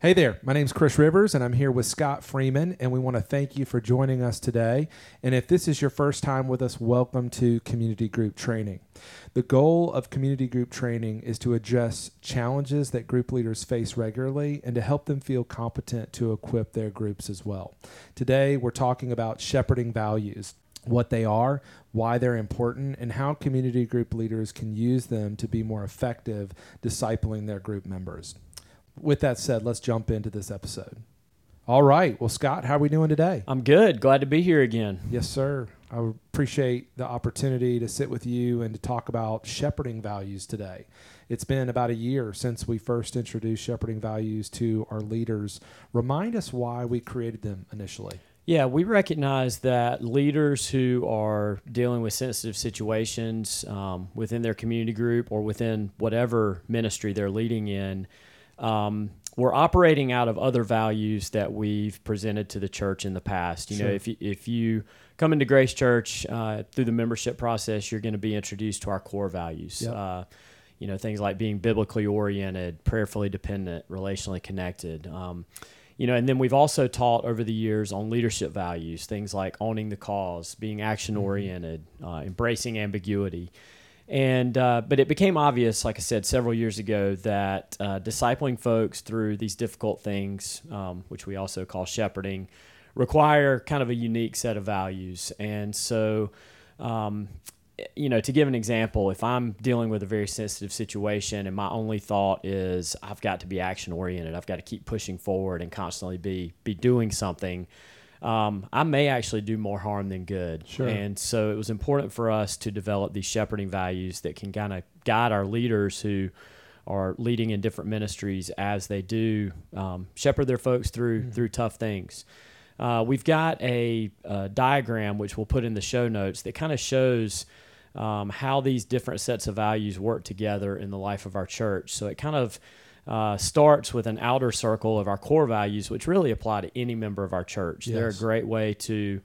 Hey there, my name's Chris Rivers, and I'm here with Scott Freeman, and we want to thank you for joining us today. And if this is your first time with us, welcome to Community Group Training. The goal of Community Group Training is to address challenges that group leaders face regularly and to help them feel competent to equip their groups as well. Today, we're talking about shepherding values what they are, why they're important, and how community group leaders can use them to be more effective discipling their group members with that said, let's jump into this episode. All right. Well, Scott, how are we doing today? I'm good. Glad to be here again. Yes, sir. I appreciate the opportunity to sit with you and to talk about shepherding values today. It's been about a year since we first introduced shepherding values to our leaders. Remind us why we created them initially. Yeah, we recognize that leaders who are dealing with sensitive situations um, within their community group or within whatever ministry they're leading in um, we're operating out of other values that we've presented to the church in the past. You sure. know, if you, if you come into Grace Church uh, through the membership process, you're going to be introduced to our core values. Yep. Uh, you know, things like being biblically oriented, prayerfully dependent, relationally connected. Um, you know, and then we've also taught over the years on leadership values, things like owning the cause, being action oriented, mm-hmm. uh, embracing ambiguity. And uh, but it became obvious, like I said several years ago, that uh, discipling folks through these difficult things, um, which we also call shepherding, require kind of a unique set of values. And so, um, you know, to give an example, if I'm dealing with a very sensitive situation and my only thought is I've got to be action oriented, I've got to keep pushing forward and constantly be be doing something um, I may actually do more harm than good. Sure. And so it was important for us to develop these shepherding values that can kind of guide our leaders who are leading in different ministries as they do um, shepherd their folks through mm-hmm. through tough things. Uh, we've got a, a, diagram which we'll put in the show notes that kind of shows um, how these different sets of values work together in the life of our church. So it kind of uh, starts with an outer circle of our core values, which really apply to any member of our church. Yes. They're a great way to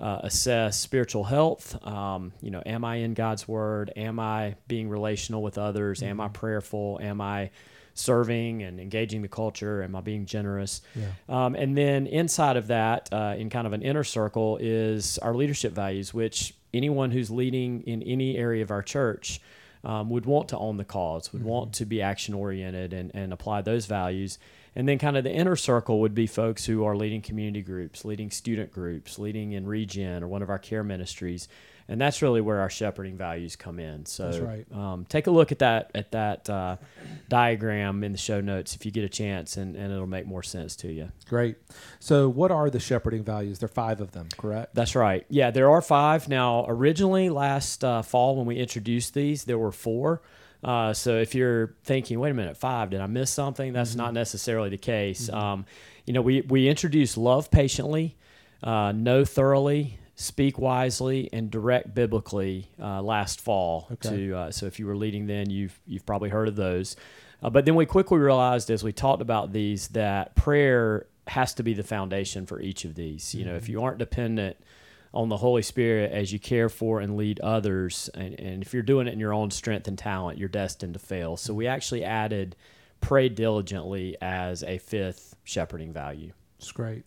uh, assess spiritual health. Um, you know, am I in God's Word? Am I being relational with others? Mm-hmm. Am I mm-hmm. prayerful? Am I serving and engaging the culture? Am I being generous? Yeah. Um, and then inside of that, uh, in kind of an inner circle, is our leadership values, which anyone who's leading in any area of our church um, would want to own the cause, would mm-hmm. want to be action oriented and, and apply those values. And then, kind of the inner circle would be folks who are leading community groups, leading student groups, leading in Regen or one of our care ministries, and that's really where our shepherding values come in. So, right. um, take a look at that at that uh, diagram in the show notes if you get a chance, and, and it'll make more sense to you. Great. So, what are the shepherding values? There are five of them, correct? That's right. Yeah, there are five. Now, originally last uh, fall when we introduced these, there were four. Uh, so if you're thinking, wait a minute, five, did I miss something? That's mm-hmm. not necessarily the case. Mm-hmm. Um, you know, we, we introduced love patiently, uh, know thoroughly, speak wisely and direct biblically uh, last fall. Okay. To uh, so if you were leading then, you've you've probably heard of those. Uh, but then we quickly realized as we talked about these that prayer has to be the foundation for each of these. You know, if mm-hmm. you aren't dependent on the Holy Spirit as you care for and lead others, and, and if you're doing it in your own strength and talent, you're destined to fail. So we actually added pray diligently as a fifth shepherding value. It's great.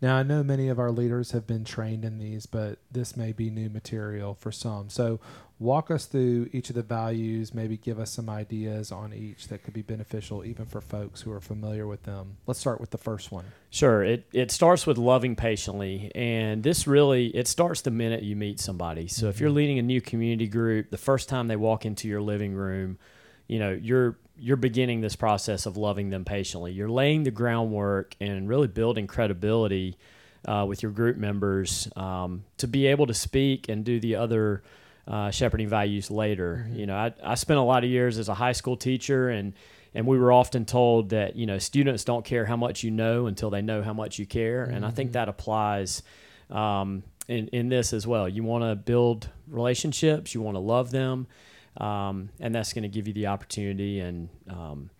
Now, I know many of our leaders have been trained in these, but this may be new material for some. So, walk us through each of the values, maybe give us some ideas on each that could be beneficial even for folks who are familiar with them. Let's start with the first one. Sure. It, it starts with loving patiently. And this really, it starts the minute you meet somebody. So, mm-hmm. if you're mm-hmm. leading a new community group, the first time they walk into your living room, you know, you're you're beginning this process of loving them patiently. You're laying the groundwork and really building credibility uh, with your group members um, to be able to speak and do the other uh, shepherding values later. Mm-hmm. You know, I, I spent a lot of years as a high school teacher and and we were often told that you know students don't care how much you know until they know how much you care, mm-hmm. and I think mm-hmm. that applies um, in in this as well. You want to build relationships, you want to love them, um, and that's going to give you the opportunity and um,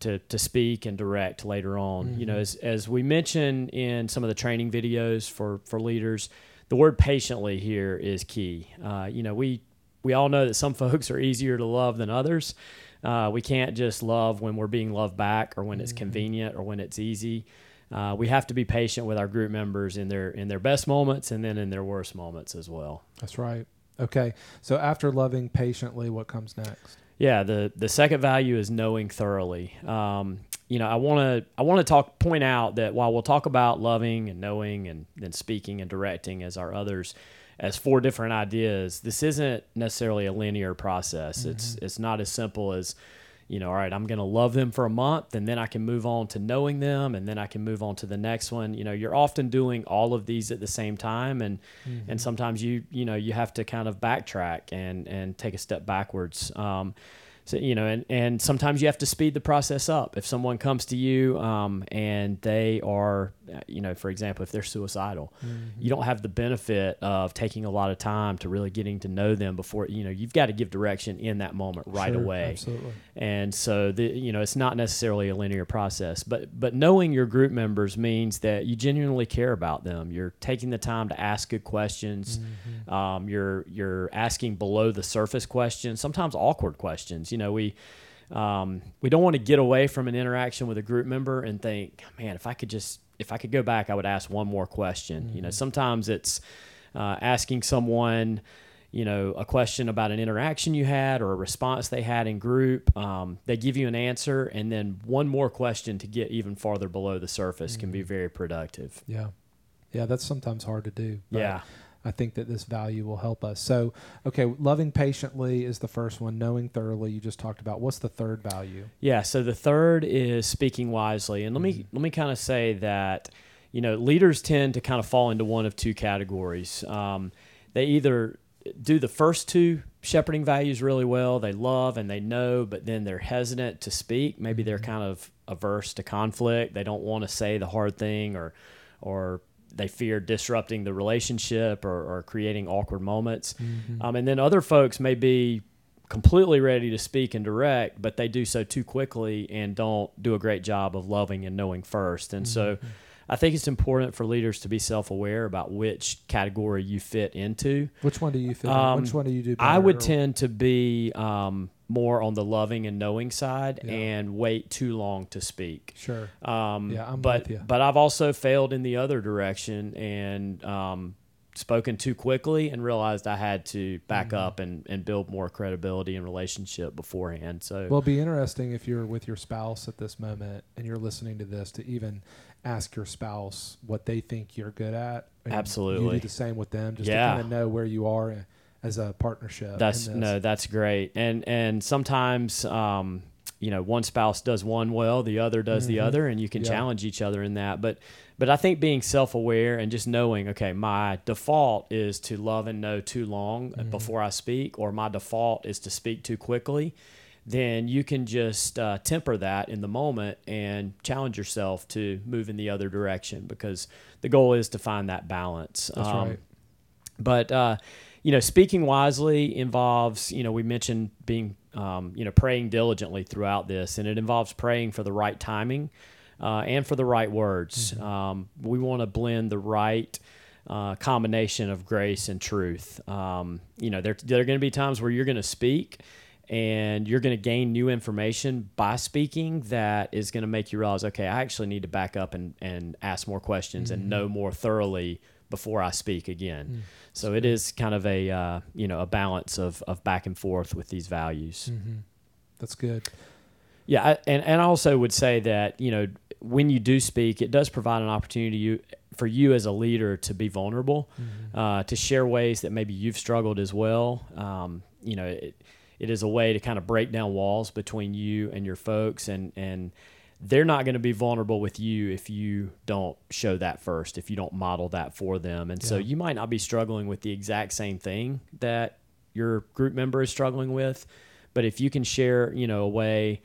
to, to speak and direct later on. Mm-hmm. You know, mm-hmm. as, as we mentioned in some of the training videos for, for leaders, the word patiently here is key. Uh, you know, we, we all know that some folks are easier to love than others. Uh, we can't just love when we're being loved back or when it's convenient or when it's easy. Uh, we have to be patient with our group members in their in their best moments and then in their worst moments as well. That's right. Okay. So after loving patiently, what comes next? Yeah, the the second value is knowing thoroughly. Um, you know, I want to I want to talk point out that while we'll talk about loving and knowing and then speaking and directing as our others as four different ideas, this isn't necessarily a linear process. Mm-hmm. It's it's not as simple as you know, all right, I'm going to love them for a month and then I can move on to knowing them and then I can move on to the next one. You know, you're often doing all of these at the same time and mm-hmm. and sometimes you you know, you have to kind of backtrack and and take a step backwards. Um, so, you know, and, and sometimes you have to speed the process up. If someone comes to you um, and they are, you know, for example, if they're suicidal, mm-hmm. you don't have the benefit of taking a lot of time to really getting to know them before, you know, you've got to give direction in that moment right sure, away. Absolutely. And so, the, you know, it's not necessarily a linear process, but, but knowing your group members means that you genuinely care about them. You're taking the time to ask good questions. Mm-hmm. Um, you're, you're asking below the surface questions, sometimes awkward questions. You know, we um, we don't want to get away from an interaction with a group member and think, man, if I could just if I could go back, I would ask one more question. Mm-hmm. You know, mm-hmm. sometimes it's uh, asking someone you know a question about an interaction you had or a response they had in group um, they give you an answer and then one more question to get even farther below the surface mm-hmm. can be mm-hmm. very productive yeah yeah that's sometimes hard to do yeah I think that this value will help us. So, okay, loving patiently is the first one. Knowing thoroughly, you just talked about. What's the third value? Yeah. So the third is speaking wisely, and let me mm-hmm. let me kind of say that you know leaders tend to kind of fall into one of two categories. Um, they either do the first two shepherding values really well. They love and they know, but then they're hesitant to speak. Maybe they're mm-hmm. kind of averse to conflict. They don't want to say the hard thing or or they fear disrupting the relationship or, or creating awkward moments. Mm-hmm. Um, and then other folks may be completely ready to speak and direct, but they do so too quickly and don't do a great job of loving and knowing first. And mm-hmm. so I think it's important for leaders to be self aware about which category you fit into. Which one do you fit um, Which one do you do I would tend to be um, more on the loving and knowing side yeah. and wait too long to speak. Sure. Um, yeah, I'm but, with you. But I've also failed in the other direction and um, spoken too quickly and realized I had to back mm-hmm. up and, and build more credibility and relationship beforehand. So, well, be interesting if you're with your spouse at this moment and you're listening to this to even ask your spouse what they think you're good at. Absolutely. You do the same with them just yeah. to kind of know where you are as a partnership. That's no, that's great. And and sometimes um, you know one spouse does one well, the other does mm-hmm. the other, and you can yeah. challenge each other in that. But but I think being self aware and just knowing, okay, my default is to love and know too long mm-hmm. before I speak, or my default is to speak too quickly. Then you can just uh, temper that in the moment and challenge yourself to move in the other direction because the goal is to find that balance. That's um, right. But uh, you know, speaking wisely involves, you know, we mentioned being, um, you know, praying diligently throughout this, and it involves praying for the right timing uh, and for the right words. Mm-hmm. Um, we want to blend the right uh, combination of grace and truth. Um, you know, there, there are going to be times where you're going to speak and you're going to gain new information by speaking that is going to make you realize, okay, I actually need to back up and, and ask more questions mm-hmm. and know more thoroughly before I speak again. Mm. So it is kind of a uh, you know a balance of of back and forth with these values. Mm-hmm. That's good. Yeah, I, and and I also would say that you know when you do speak, it does provide an opportunity you, for you as a leader to be vulnerable, mm-hmm. uh, to share ways that maybe you've struggled as well. Um, you know, it, it is a way to kind of break down walls between you and your folks, and and they're not going to be vulnerable with you if you don't show that first, if you don't model that for them. And yeah. so you might not be struggling with the exact same thing that your group member is struggling with, but if you can share, you know, a way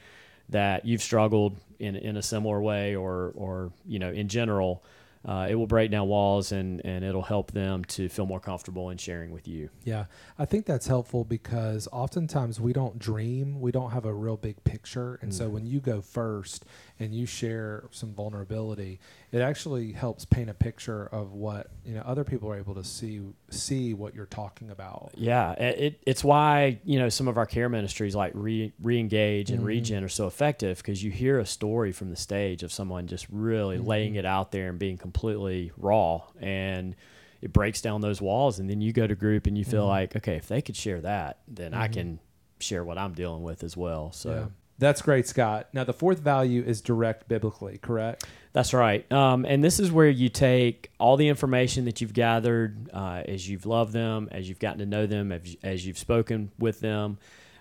that you've struggled in in a similar way or or you know, in general, uh, it will break down walls and, and it'll help them to feel more comfortable in sharing with you. Yeah, I think that's helpful because oftentimes we don't dream, we don't have a real big picture. And mm. so when you go first and you share some vulnerability, it actually helps paint a picture of what you know other people are able to see see what you're talking about. Yeah, it, it's why you know some of our care ministries like re reengage and mm-hmm. regen are so effective because you hear a story from the stage of someone just really mm-hmm. laying it out there and being completely raw and it breaks down those walls and then you go to group and you feel mm-hmm. like okay if they could share that then i mm-hmm. can share what i'm dealing with as well so yeah. That's great scott now the fourth value is direct biblically correct that's right um, and this is where you take all the information that you've gathered uh, as you've loved them as you've gotten to know them as, as you've spoken with them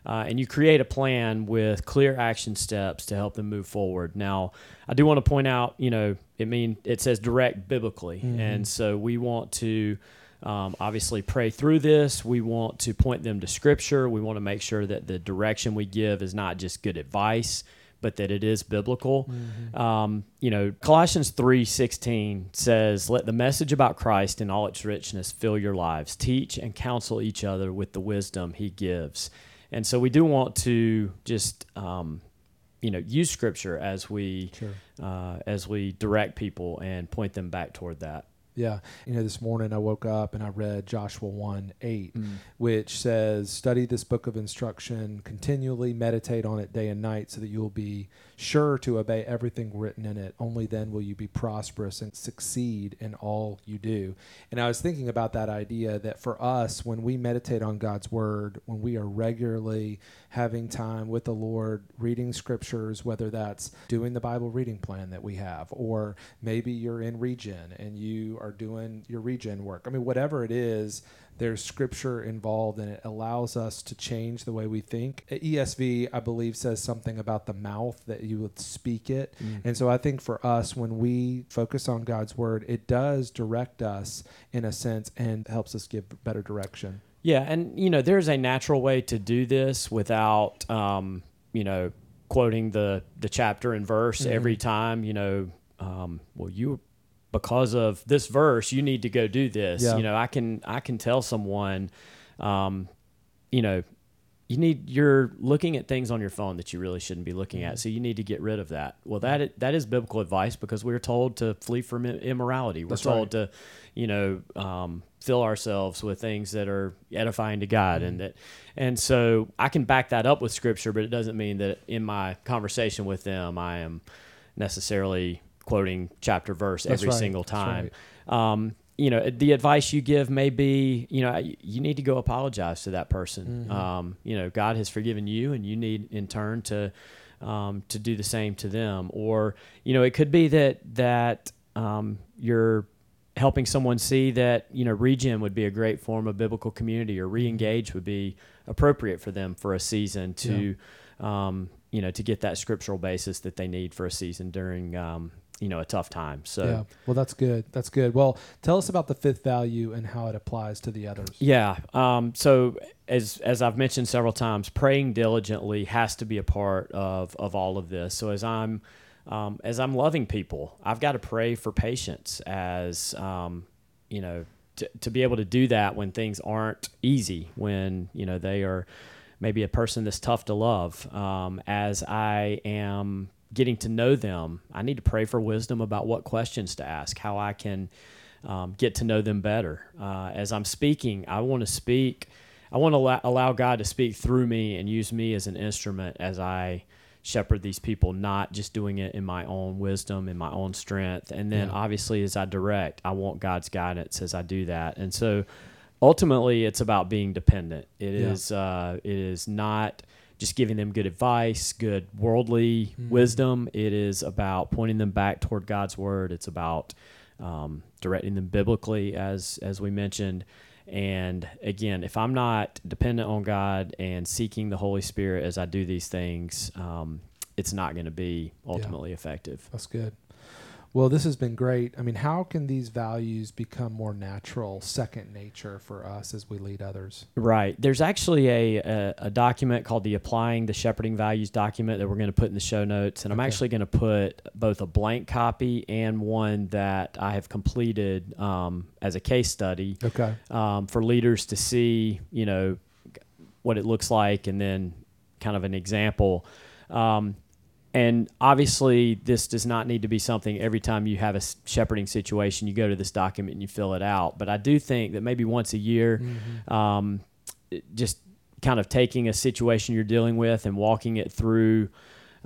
uh, and you create a plan with clear action steps to help them move forward. Now, I do want to point out, you know, it mean it says direct biblically, mm-hmm. and so we want to um, obviously pray through this. We want to point them to Scripture. We want to make sure that the direction we give is not just good advice, but that it is biblical. Mm-hmm. Um, you know, Colossians three sixteen says, "Let the message about Christ in all its richness fill your lives. Teach and counsel each other with the wisdom He gives." And so we do want to just um, you know use scripture as we sure. uh, as we direct people and point them back toward that. Yeah. You know, this morning I woke up and I read Joshua 1 8, mm. which says, Study this book of instruction, continually meditate on it day and night, so that you will be sure to obey everything written in it. Only then will you be prosperous and succeed in all you do. And I was thinking about that idea that for us, when we meditate on God's word, when we are regularly having time with the Lord, reading scriptures, whether that's doing the Bible reading plan that we have, or maybe you're in regen and you are doing your regen work. I mean, whatever it is, there's scripture involved and it allows us to change the way we think. ESV, I believe, says something about the mouth that you would speak it. Mm. And so I think for us, when we focus on God's word, it does direct us in a sense and helps us give better direction. Yeah. And, you know, there's a natural way to do this without, um, you know, quoting the, the chapter and verse mm-hmm. every time, you know, um, well, you because of this verse, you need to go do this. Yeah. You know, I can I can tell someone, um, you know, you need you're looking at things on your phone that you really shouldn't be looking at. Mm-hmm. So you need to get rid of that. Well, that that is biblical advice because we're told to flee from immorality. We're That's told right. to, you know, um, fill ourselves with things that are edifying to God, mm-hmm. and that, and so I can back that up with Scripture, but it doesn't mean that in my conversation with them I am necessarily quoting chapter verse That's every right. single time. Right. Um, you know, the advice you give may be, you know, you need to go apologize to that person. Mm-hmm. Um, you know, God has forgiven you, and you need in turn to um, to do the same to them. Or, you know, it could be that that um, you're helping someone see that you know regen would be a great form of biblical community, or reengage would be appropriate for them for a season to. Yeah. Um, you know, to get that scriptural basis that they need for a season during um, you know a tough time. So yeah, well, that's good. That's good. Well, tell us about the fifth value and how it applies to the others. Yeah. Um, so as as I've mentioned several times, praying diligently has to be a part of of all of this. So as I'm um, as I'm loving people, I've got to pray for patience. As um, you know, to, to be able to do that when things aren't easy, when you know they are maybe a person that's tough to love. Um, as I am getting to know them, I need to pray for wisdom about what questions to ask, how I can um, get to know them better. Uh, as I'm speaking, I want to speak. I want to allow, allow God to speak through me and use me as an instrument as I shepherd these people, not just doing it in my own wisdom, in my own strength. And then yeah. obviously, as I direct, I want God's guidance as I do that. And so ultimately, it's about being dependent. It yeah. is. Uh, it is not just giving them good advice, good worldly mm-hmm. wisdom. It is about pointing them back toward God's word. It's about um, directing them biblically, as as we mentioned. And again, if I'm not dependent on God and seeking the Holy Spirit as I do these things, um, it's not going to be ultimately yeah. effective. That's good. Well, this has been great. I mean, how can these values become more natural, second nature for us as we lead others? Right. There's actually a, a, a document called the Applying the Shepherding Values document that we're going to put in the show notes. And okay. I'm actually going to put both a blank copy and one that I have completed um, as a case study okay. um, for leaders to see, you know, what it looks like and then kind of an example. Um, and obviously, this does not need to be something every time you have a shepherding situation, you go to this document and you fill it out. But I do think that maybe once a year, mm-hmm. um, just kind of taking a situation you're dealing with and walking it through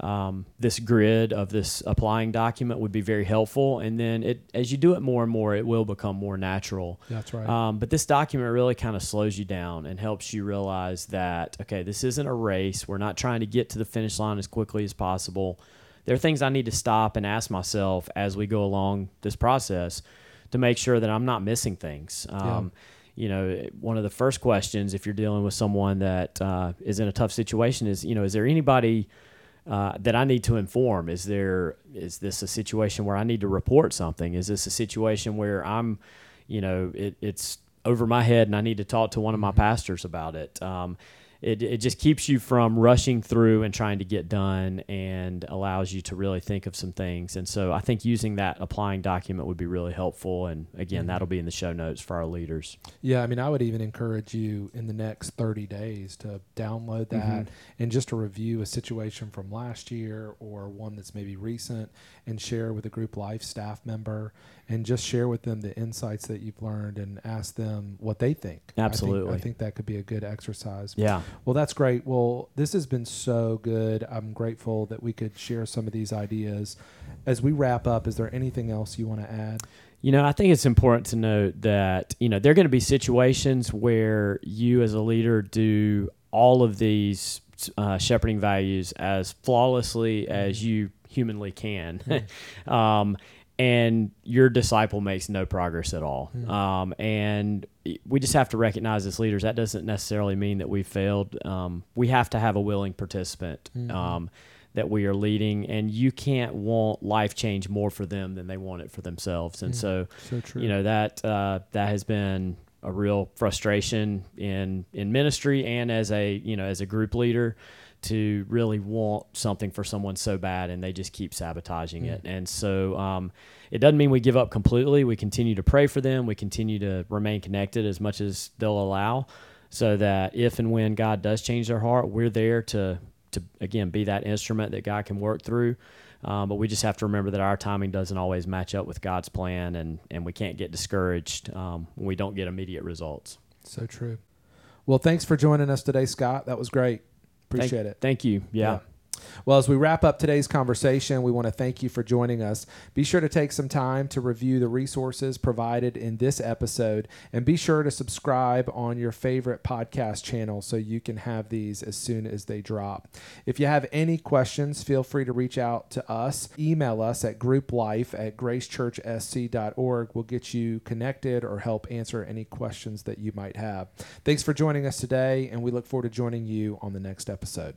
um, this grid of this applying document would be very helpful. And then it, as you do it more and more, it will become more natural. That's right. Um, but this document really kind of slows you down and helps you realize that, okay, this isn't a race. We're not trying to get to the finish line as quickly as possible. There are things I need to stop and ask myself as we go along this process to make sure that I'm not missing things. Um, yeah you know, one of the first questions if you're dealing with someone that uh, is in a tough situation is, you know, is there anybody uh, that I need to inform? Is there is this a situation where I need to report something? Is this a situation where I'm, you know, it, it's over my head and I need to talk to one of my mm-hmm. pastors about it? Um, it, it just keeps you from rushing through and trying to get done and allows you to really think of some things. And so I think using that applying document would be really helpful. And again, mm-hmm. that'll be in the show notes for our leaders. Yeah, I mean, I would even encourage you in the next 30 days to download that mm-hmm. and just to review a situation from last year or one that's maybe recent and share with a group life staff member and just share with them the insights that you've learned and ask them what they think. Absolutely. I think, I think that could be a good exercise. Yeah. Well, that's great. Well, this has been so good. I'm grateful that we could share some of these ideas. As we wrap up, is there anything else you want to add? You know, I think it's important to note that, you know, there are going to be situations where you as a leader do all of these uh, shepherding values as flawlessly as mm-hmm. you humanly can. Mm-hmm. um, and your disciple makes no progress at all. Mm. Um, and we just have to recognize as leaders that doesn't necessarily mean that we failed. Um, we have to have a willing participant mm-hmm. um, that we are leading, and you can't want life change more for them than they want it for themselves. And mm. so, so you know that uh, that has been a real frustration in in ministry and as a you know as a group leader to really want something for someone so bad and they just keep sabotaging mm. it. And so um, it doesn't mean we give up completely. We continue to pray for them. We continue to remain connected as much as they'll allow so that if and when God does change their heart, we're there to, to again, be that instrument that God can work through. Um, but we just have to remember that our timing doesn't always match up with God's plan, and, and we can't get discouraged um, when we don't get immediate results. So true. Well, thanks for joining us today, Scott. That was great. Appreciate thank, it. Thank you. yeah. yeah. Well, as we wrap up today's conversation, we want to thank you for joining us. Be sure to take some time to review the resources provided in this episode and be sure to subscribe on your favorite podcast channel so you can have these as soon as they drop. If you have any questions, feel free to reach out to us. Email us at grouplife at gracechurchsc.org. We'll get you connected or help answer any questions that you might have. Thanks for joining us today, and we look forward to joining you on the next episode.